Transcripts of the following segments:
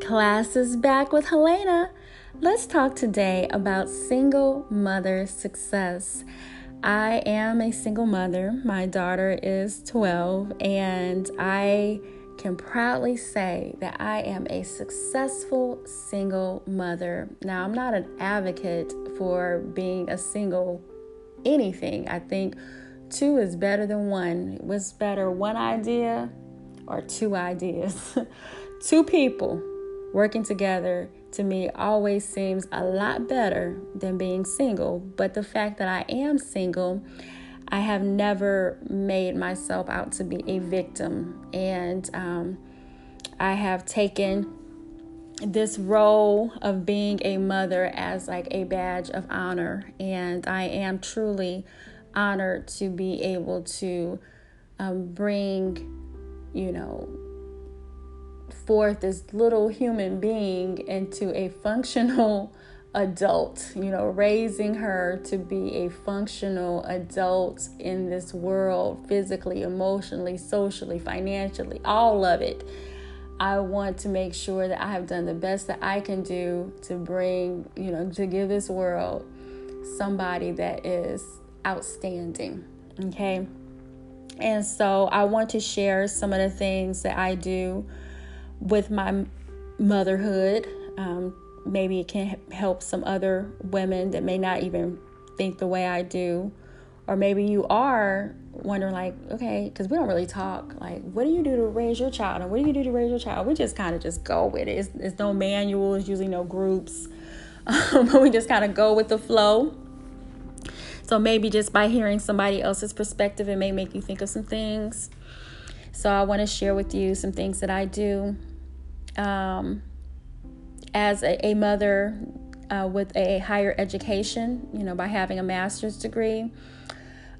Class is back with Helena. Let's talk today about single mother success. I am a single mother. My daughter is 12, and I can proudly say that I am a successful single mother. Now, I'm not an advocate for being a single anything. I think two is better than one. What's better, one idea or two ideas? two people working together to me always seems a lot better than being single. But the fact that I am single, I have never made myself out to be a victim. And um, I have taken this role of being a mother as like a badge of honor. And I am truly honored to be able to um, bring, you know, forth this little human being into a functional adult, you know, raising her to be a functional adult in this world, physically, emotionally, socially, financially, all of it. I want to make sure that I have done the best that I can do to bring, you know, to give this world somebody that is outstanding. Okay. And so I want to share some of the things that I do with my motherhood. Um, maybe it can help some other women that may not even think the way I do. Or maybe you are wondering, like, okay, because we don't really talk. Like, what do you do to raise your child? And what do you do to raise your child? We just kind of just go with it. It's, it's no manual, it's usually no groups. Um, we just kind of go with the flow. So maybe just by hearing somebody else's perspective, it may make you think of some things. So I want to share with you some things that I do um, as a, a mother uh, with a higher education, you know, by having a master's degree.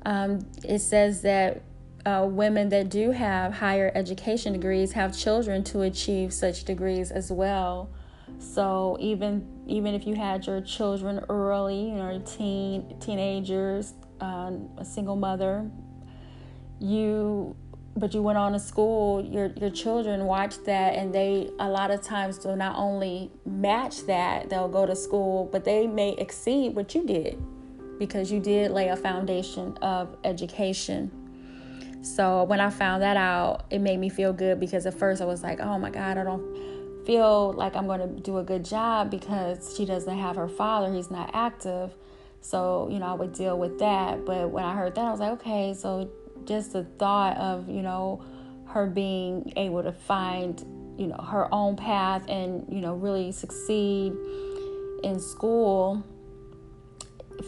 Um, it says that uh, women that do have higher education degrees have children to achieve such degrees as well. So even even if you had your children early, you know, teen teenagers, uh, a single mother, you but you went on to school, your your children watch that and they a lot of times will not only match that, they'll go to school, but they may exceed what you did because you did lay a foundation of education. So when I found that out, it made me feel good because at first I was like, "Oh my god, I don't feel like I'm going to do a good job because she doesn't have her father, he's not active." So, you know, I would deal with that, but when I heard that, I was like, "Okay, so just the thought of you know her being able to find you know her own path and you know really succeed in school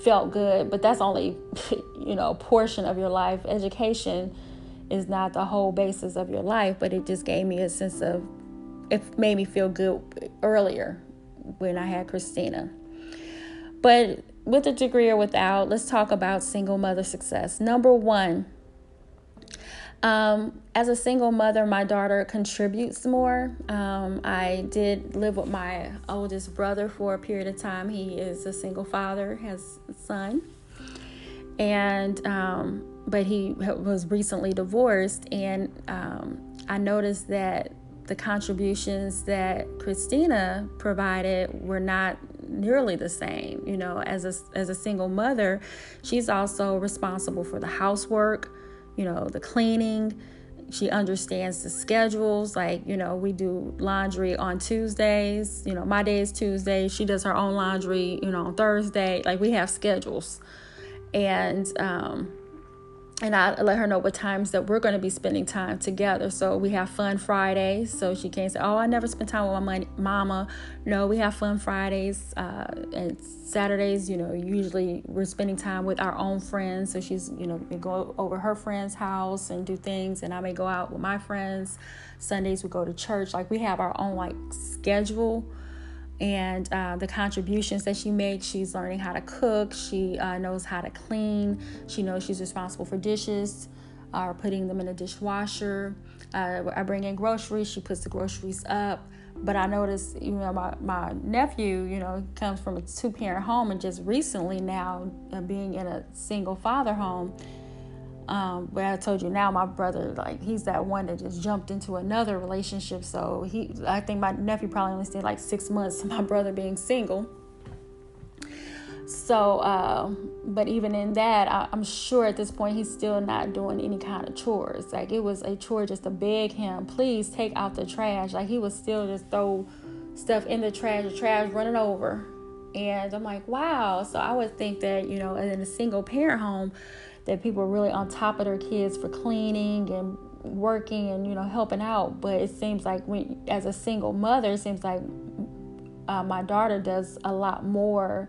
felt good. But that's only you know a portion of your life. Education is not the whole basis of your life but it just gave me a sense of it made me feel good earlier when i had christina. But with a degree or without let's talk about single mother success. Number one um, as a single mother, my daughter contributes more. Um, I did live with my oldest brother for a period of time. He is a single father, has a son, and um, but he was recently divorced. And um, I noticed that the contributions that Christina provided were not nearly the same. You know, as a as a single mother, she's also responsible for the housework you know, the cleaning. She understands the schedules. Like, you know, we do laundry on Tuesdays. You know, my day is Tuesday. She does her own laundry, you know, on Thursday. Like, we have schedules. And, um, and I let her know what times that we're going to be spending time together. So we have fun Fridays. So she can't say, "Oh, I never spend time with my mama." No, we have fun Fridays uh, and Saturdays. You know, usually we're spending time with our own friends. So she's, you know, we go over her friend's house and do things, and I may go out with my friends. Sundays we go to church. Like we have our own like schedule and uh, the contributions that she made. She's learning how to cook. She uh, knows how to clean. She knows she's responsible for dishes or uh, putting them in a dishwasher. Uh, I bring in groceries. She puts the groceries up. But I noticed, you know, my, my nephew, you know, comes from a two parent home and just recently now uh, being in a single father home. Um, but I told you now, my brother, like he's that one that just jumped into another relationship. So he, I think my nephew probably only stayed like six months. My brother being single. So, uh, but even in that, I, am sure at this point he's still not doing any kind of chores. Like it was a chore just to beg him, please take out the trash. Like he was still just throw stuff in the trash, the trash running over. And I'm like, wow. So I would think that, you know, in a single parent home, that people are really on top of their kids for cleaning and working and, you know, helping out. But it seems like when, as a single mother, it seems like uh, my daughter does a lot more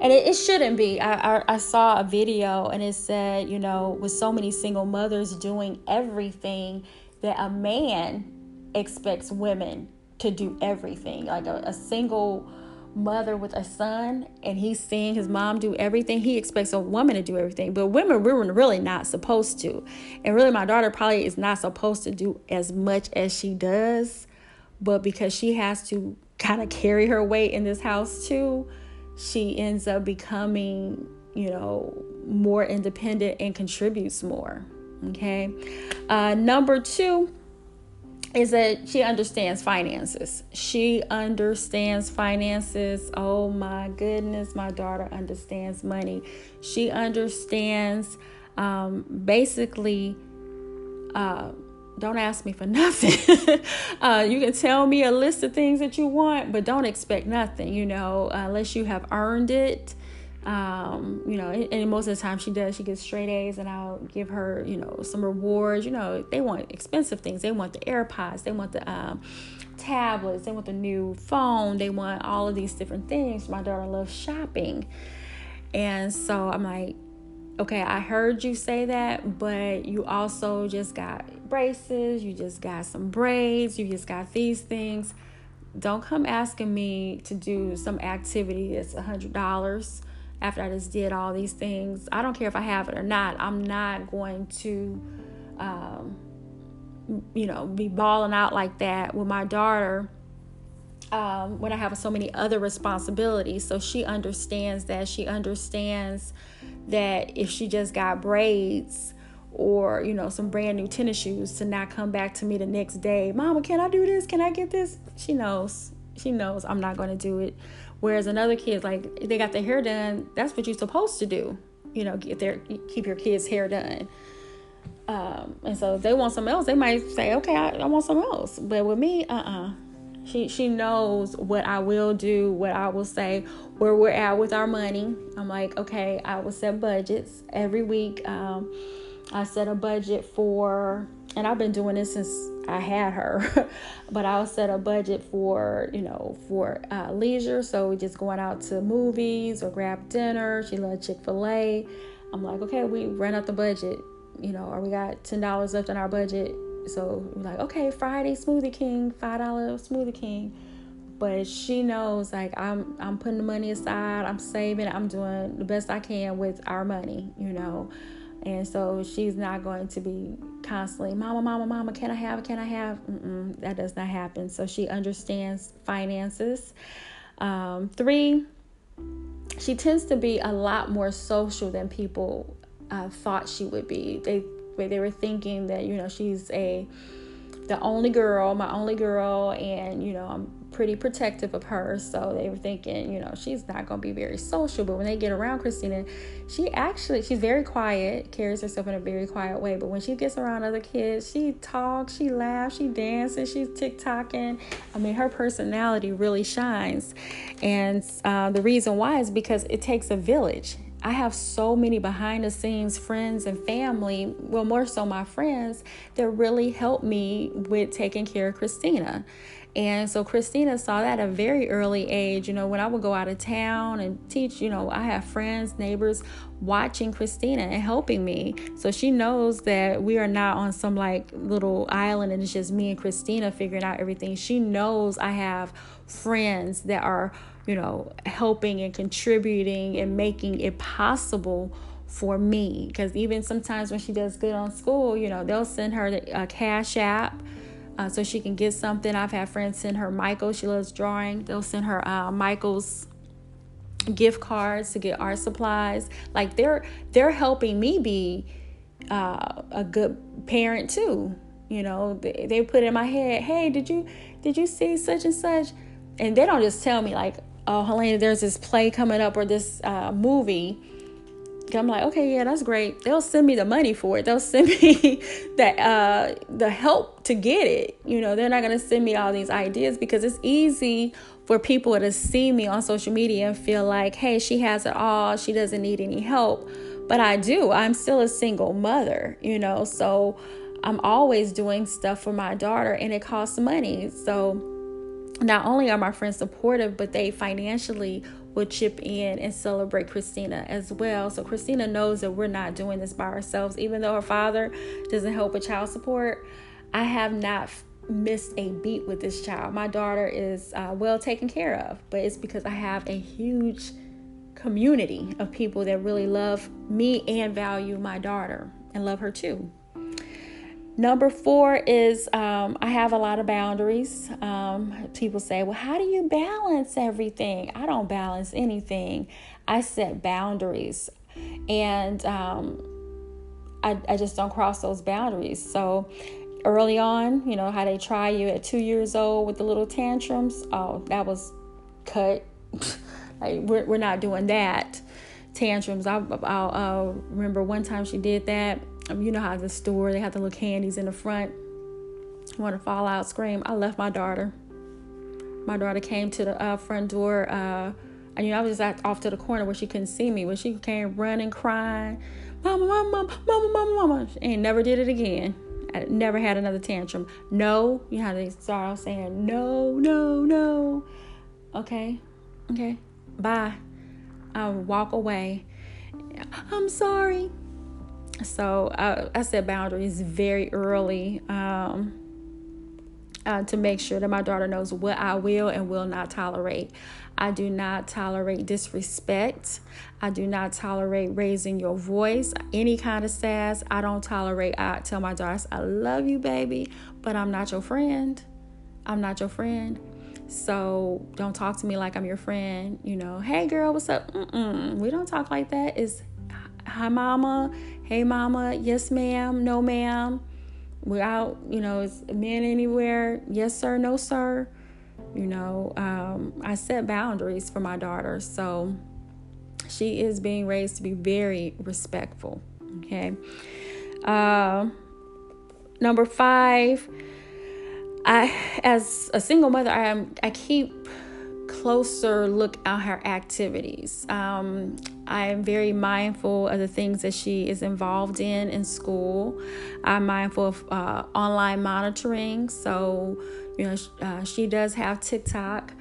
and it, it shouldn't be. I, I, I saw a video and it said, you know, with so many single mothers doing everything, that a man expects women to do everything. Like a, a single mother with a son and he's seeing his mom do everything, he expects a woman to do everything. But women, we're really not supposed to. And really, my daughter probably is not supposed to do as much as she does. But because she has to kind of carry her weight in this house too, she ends up becoming, you know, more independent and contributes more. Okay. Uh, number two is that she understands finances. She understands finances. Oh my goodness, my daughter understands money. She understands um, basically. Uh, don't ask me for nothing. uh, you can tell me a list of things that you want, but don't expect nothing, you know, unless you have earned it. Um, you know, and most of the time she does, she gets straight A's, and I'll give her, you know, some rewards. You know, they want expensive things, they want the AirPods, they want the um, tablets, they want the new phone, they want all of these different things. My daughter loves shopping. And so I'm like, okay, I heard you say that, but you also just got braces, you just got some braids, you just got these things. Don't come asking me to do some activity that's a hundred dollars after I just did all these things. I don't care if I have it or not. I'm not going to, um, you know, be balling out like that with my daughter um, when I have so many other responsibilities. So she understands that. She understands that if she just got braids or you know some brand new tennis shoes to not come back to me the next day mama can i do this can i get this she knows she knows i'm not going to do it whereas another kid like they got their hair done that's what you're supposed to do you know get their keep your kids hair done um, and so if they want something else they might say okay i, I want something else but with me uh-uh she she knows what I will do, what I will say, where we're at with our money. I'm like, okay, I will set budgets every week. Um, I set a budget for, and I've been doing this since I had her, but I'll set a budget for, you know, for uh, leisure. So we just going out to movies or grab dinner. She loves Chick fil A. I'm like, okay, we ran up the budget, you know, or we got $10 left in our budget so like, okay, Friday Smoothie King, five dollar Smoothie King. But she knows like I'm I'm putting the money aside, I'm saving, I'm doing the best I can with our money, you know. And so she's not going to be constantly, Mama, Mama, Mama, can I have? Can I have? Mm-mm, that does not happen. So she understands finances. Um, three, she tends to be a lot more social than people uh, thought she would be. They they were thinking that you know she's a the only girl, my only girl, and you know I'm pretty protective of her. So they were thinking, you know, she's not gonna be very social. But when they get around Christina, she actually she's very quiet, carries herself in a very quiet way. But when she gets around other kids, she talks, she laughs, she dances, she's TikToking. I mean, her personality really shines, and uh, the reason why is because it takes a village. I have so many behind the scenes friends and family, well, more so my friends, that really helped me with taking care of Christina. And so Christina saw that at a very early age. You know, when I would go out of town and teach, you know, I have friends, neighbors watching Christina and helping me. So she knows that we are not on some like little island and it's just me and Christina figuring out everything. She knows I have friends that are you know, helping and contributing and making it possible for me. Because even sometimes when she does good on school, you know, they'll send her a cash app. Uh, so she can get something. I've had friends send her Michael. She loves drawing. They'll send her uh, Michael's gift cards to get art supplies. Like they're they're helping me be uh, a good parent too. You know, they, they put in my head, hey, did you did you see such and such? And they don't just tell me like, oh, Helena, there's this play coming up or this uh, movie. I'm like, okay, yeah, that's great. They'll send me the money for it. They'll send me the uh, the help to get it. You know, they're not gonna send me all these ideas because it's easy for people to see me on social media and feel like, hey, she has it all. She doesn't need any help. But I do. I'm still a single mother. You know, so I'm always doing stuff for my daughter and it costs money. So not only are my friends supportive, but they financially will chip in and celebrate Christina as well. So Christina knows that we're not doing this by ourselves. Even though her father doesn't help with child support, I have not missed a beat with this child. My daughter is uh, well taken care of, but it's because I have a huge community of people that really love me and value my daughter and love her too. Number four is um, I have a lot of boundaries. Um, people say, well, how do you balance everything? I don't balance anything. I set boundaries. And um, I, I just don't cross those boundaries. So early on, you know, how they try you at two years old with the little tantrums. Oh, that was cut. like, we're, we're not doing that. Tantrums. I, I'll, I'll remember one time she did that um, you know how the store they have the little candies in the front. Want to fall out, scream. I left my daughter. My daughter came to the uh, front door. Uh, and you know, I was just off to the corner where she couldn't see me. When she came running, crying, "Mama, mama, mama, mama, mama, mama," and never did it again. I never had another tantrum. No, you know how they start saying no, no, no. Okay, okay, bye. I'll walk away. I'm sorry. So I, I set boundaries very early um, uh, to make sure that my daughter knows what I will and will not tolerate. I do not tolerate disrespect. I do not tolerate raising your voice, any kind of sass. I don't tolerate. I tell my daughters, I love you, baby, but I'm not your friend. I'm not your friend. So don't talk to me like I'm your friend. You know, hey girl, what's up? Mm-mm. We don't talk like that. It's hi mama, hey mama, yes ma'am, no ma'am. We're out, you know, is a man anywhere? Yes sir, no sir. You know, um, I set boundaries for my daughter, so she is being raised to be very respectful. Okay. Uh, number five, I as a single mother, I am I keep closer look at her activities. Um, I am very mindful of the things that she is involved in in school. I'm mindful of uh, online monitoring. So, you know, uh, she does have TikTok.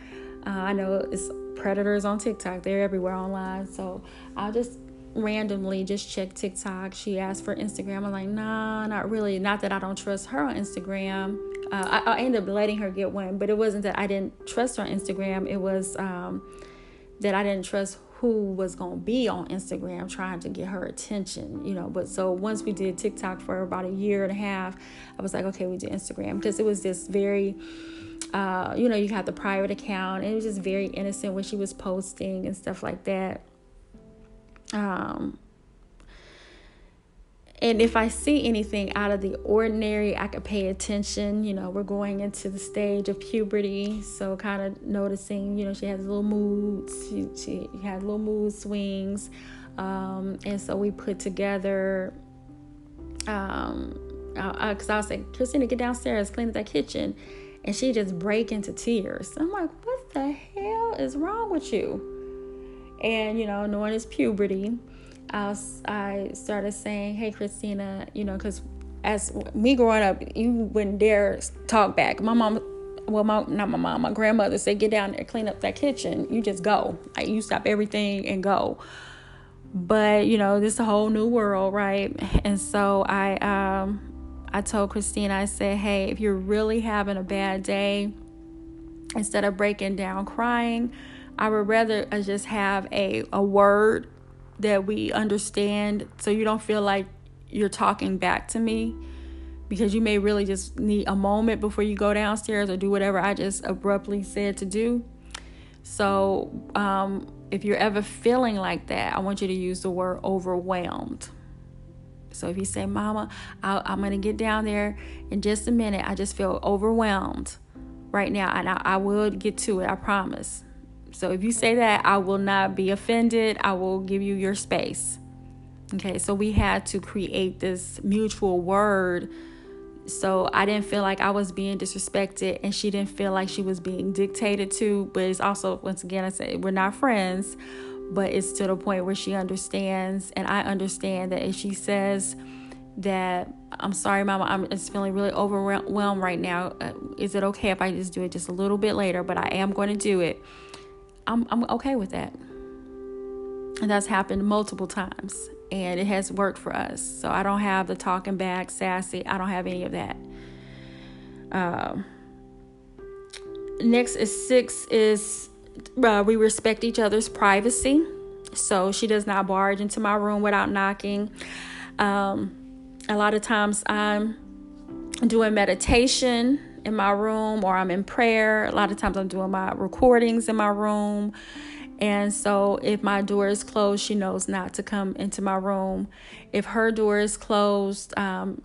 Uh, I know it's predators on TikTok, they're everywhere online. So, I'll just randomly just check TikTok. She asked for Instagram. I'm like, nah, not really. Not that I don't trust her on Instagram. Uh, I, I, ended up letting her get one, but it wasn't that I didn't trust her on Instagram. It was um, that I didn't trust who was going to be on Instagram trying to get her attention, you know. But so once we did TikTok for about a year and a half, I was like, okay, we do Instagram because it was just very, uh, you know, you had the private account and it was just very innocent when she was posting and stuff like that. Um, and if I see anything out of the ordinary, I could pay attention. You know, we're going into the stage of puberty, so kind of noticing, you know, she has little moods, she, she has little mood swings. Um, and so we put together, um, because I, I, I was like, Christina, get downstairs, clean up that kitchen. And she just break into tears. I'm like, what the hell is wrong with you? And, you know, knowing it's puberty, I, was, I started saying, hey, Christina, you know, because as me growing up, you wouldn't dare talk back. My mom, well, my not my mom, my grandmother said, get down there, clean up that kitchen. You just go. Like, you stop everything and go. But you know, this is a whole new world, right? And so I, um, I told Christina, I said, hey, if you're really having a bad day, instead of breaking down crying, I would rather just have a a word that we understand so you don't feel like you're talking back to me because you may really just need a moment before you go downstairs or do whatever I just abruptly said to do. So, um, if you're ever feeling like that, I want you to use the word overwhelmed. So if you say, Mama, i am going to get down there in just a minute, I just feel overwhelmed right now, and I, I will get to it, I promise. So if you say that, I will not be offended. I will give you your space. Okay, so we had to create this mutual word so I didn't feel like I was being disrespected and she didn't feel like she was being dictated to. But it's also, once again, I say we're not friends, but it's to the point where she understands and I understand that if she says, that I'm sorry, Mama, I'm just feeling really overwhelmed right now. Uh, is it okay if I just do it just a little bit later? But I am going to do it. I'm I'm okay with that. And that's happened multiple times, and it has worked for us. So I don't have the talking back, sassy. I don't have any of that. Um, next is six is uh, we respect each other's privacy. So she does not barge into my room without knocking. Um, a lot of times I'm doing meditation in my room or I'm in prayer. A lot of times I'm doing my recordings in my room. And so if my door is closed, she knows not to come into my room. If her door is closed, um,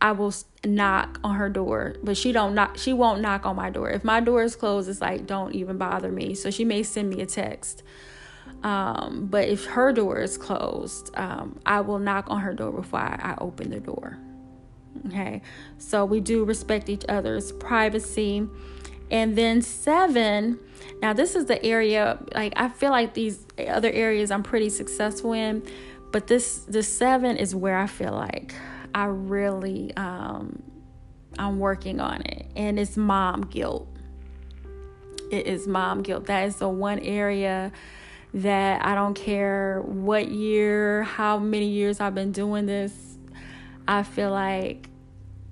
I will knock on her door, but she don't knock. She won't knock on my door. If my door is closed, it's like don't even bother me. So she may send me a text. Um, but if her door is closed, um, I will knock on her door before I, I open the door. Okay, so we do respect each other's privacy. And then seven, now this is the area, like I feel like these other areas I'm pretty successful in, but this the seven is where I feel like I really um I'm working on it. And it's mom guilt. It is mom guilt. That is the one area that I don't care what year, how many years I've been doing this, I feel like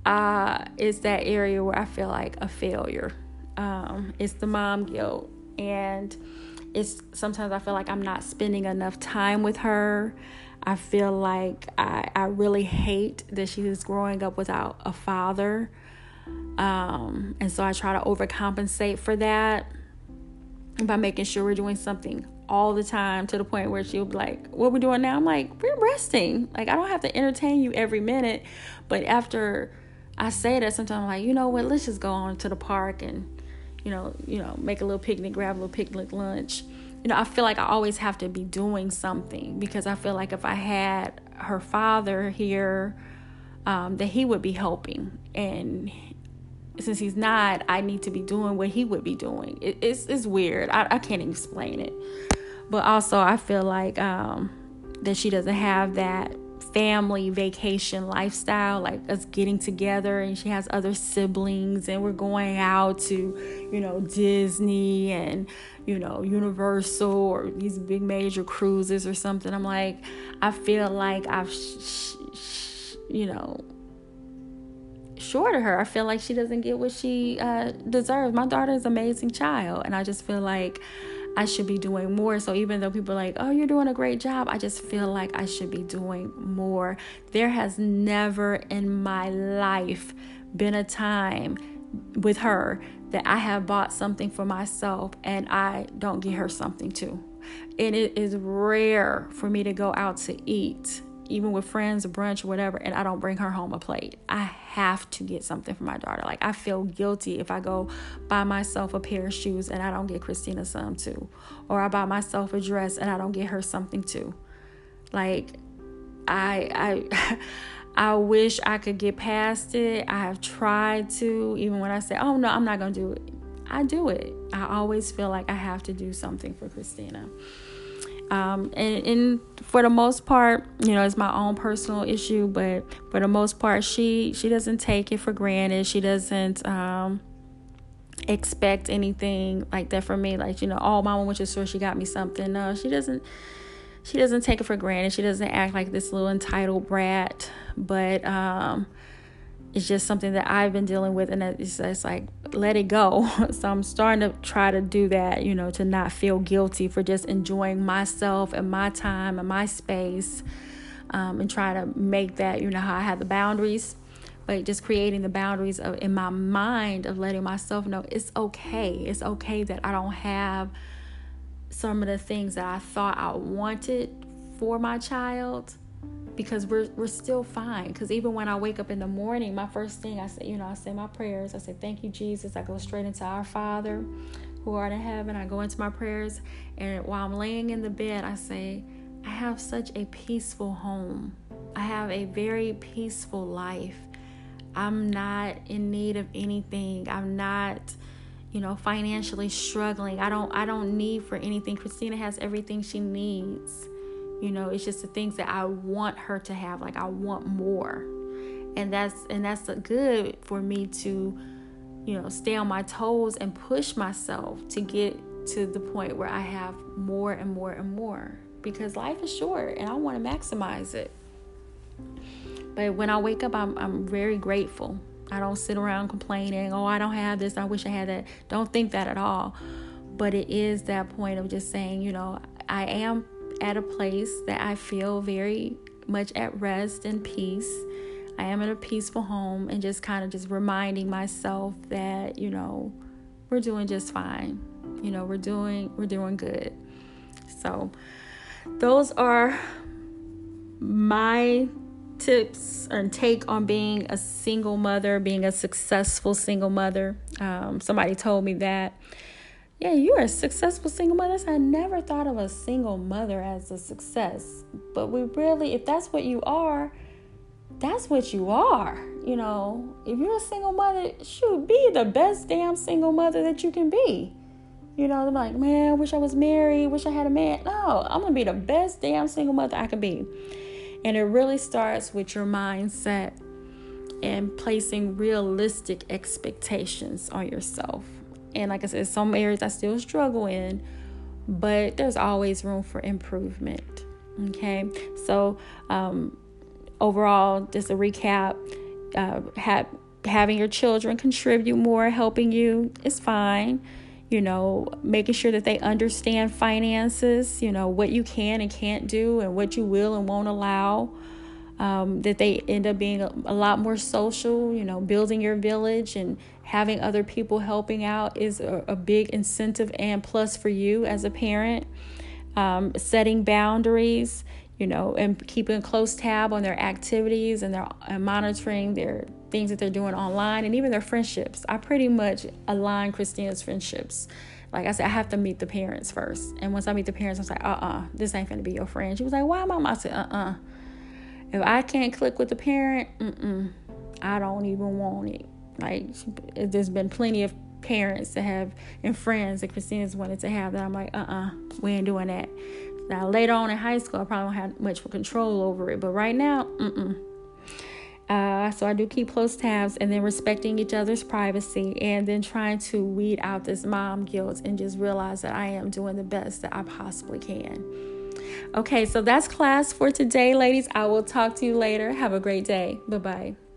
uh, it's that area where I feel like a failure. Um, it's the mom guilt. And it's sometimes I feel like I'm not spending enough time with her. I feel like I, I really hate that she is growing up without a father. Um, and so I try to overcompensate for that by making sure we're doing something all the time to the point where she'll be like, What we doing now? I'm like, We're resting. Like, I don't have to entertain you every minute. But after I say that, sometimes I'm like, You know what? Let's just go on to the park and, you know, you know, make a little picnic, grab a little picnic lunch. You know, I feel like I always have to be doing something because I feel like if I had her father here, um, that he would be helping. And since he's not, I need to be doing what he would be doing. It, it's, it's weird. I, I can't explain it. But also, I feel like um, that she doesn't have that family vacation lifestyle, like us getting together, and she has other siblings, and we're going out to, you know, Disney and, you know, Universal or these big major cruises or something. I'm like, I feel like I've, sh- sh- you know, short of her. I feel like she doesn't get what she uh, deserves. My daughter is an amazing child, and I just feel like I should be doing more. So even though people are like, oh, you're doing a great job, I just feel like I should be doing more. There has never in my life been a time with her that I have bought something for myself and I don't get her something too. And it is rare for me to go out to eat even with friends, brunch, whatever, and I don't bring her home a plate. I have to get something for my daughter. Like I feel guilty if I go buy myself a pair of shoes and I don't get Christina some too, or I buy myself a dress and I don't get her something too. Like I I. I wish I could get past it. I have tried to, even when I say, oh no, I'm not going to do it. I do it. I always feel like I have to do something for Christina. Um, and, and, for the most part, you know, it's my own personal issue, but for the most part, she she doesn't take it for granted. She doesn't um, expect anything like that from me. Like you know, oh, mama went to store, she got me something. No, she doesn't. She doesn't take it for granted. She doesn't act like this little entitled brat. But um, it's just something that I've been dealing with, and it's, it's like let it go. so I'm starting to try to do that, you know, to not feel guilty for just enjoying myself and my time and my space, um, and try to make that, you know, how I have the boundaries, but just creating the boundaries of in my mind of letting myself know it's okay. It's okay that I don't have some of the things that I thought I wanted for my child because we're we're still fine. Because even when I wake up in the morning, my first thing I say, you know, I say my prayers. I say, "Thank you, Jesus." I go straight into Our Father, who art in heaven. I go into my prayers, and while I'm laying in the bed, I say, "I have such a peaceful home. I have a very peaceful life. I'm not in need of anything. I'm not." you know financially struggling i don't i don't need for anything christina has everything she needs you know it's just the things that i want her to have like i want more. And that's and that's good for me to you know stay on my toes and push myself to get to the point where i have more and more and more. Because life is short and i want to maximize it. But when i wake up i'm, I'm very grateful. I don't sit around complaining, oh, I don't have this, I wish I had that. Don't think that at all. But it is that point of just saying, you know, I am at a place that I feel very much at rest and peace. I am in a peaceful home and just kind of just reminding myself that, you know, we're doing just fine. You know, we're doing we're doing good. So those are my tips and take on being a single mother, being a successful single mother. Um, somebody told me that, yeah, you're a successful single mother. I never thought of a single mother as a success. But we really, if that's what you are, that's what you are. You know, if you're a single mother, shoot, be the best damn single mother that you can be. You know, they're like, man, I wish I was married, wish I had a man. No, I'm gonna be the best damn single mother I can be. And it really starts with your mindset and placing realistic expectations on yourself. And like I said, some areas I still struggle in, but there's always room for improvement. Okay, so um, overall, just a recap: uh, having your children contribute more, helping you is fine you know, making sure that they understand finances, you know, what you can and can't do and what you will and won't allow. Um, that they end up being a, a, lot more social, you know, building your village and having other people helping out is a, a big incentive and plus for you as a parent. Um, setting boundaries, you know, and keeping a close tab on their activities and their and monitoring their things that they're doing online and even their friendships. I pretty much align Christina's friendships. Like I said, I have to meet the parents first. And once I meet the parents, I was like, uh uh-uh, uh this ain't gonna be your friend. She was like, why, mom? I said, uh uh-uh. uh. If I can't click with the parent, mm-mm, I don't even want it. Like, there's been plenty of parents that have and friends that Christina's wanted to have that I'm like, uh uh-uh, uh, we ain't doing that. Now, later on in high school, I probably don't have much control over it. But right now, mm mm uh, so I do keep close tabs and then respecting each other's privacy and then trying to weed out this mom guilt and just realize that I am doing the best that I possibly can. Okay, so that's class for today, ladies. I will talk to you later. Have a great day. Bye bye.